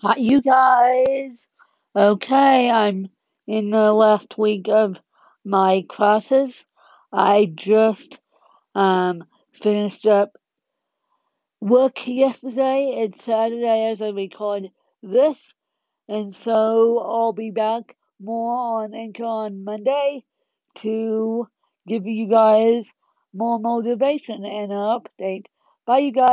Hi, you guys. Okay, I'm in the last week of my classes. I just um finished up work yesterday. It's Saturday as I record this, and so I'll be back more on Anchor on Monday to give you guys more motivation and an update. Bye, you guys.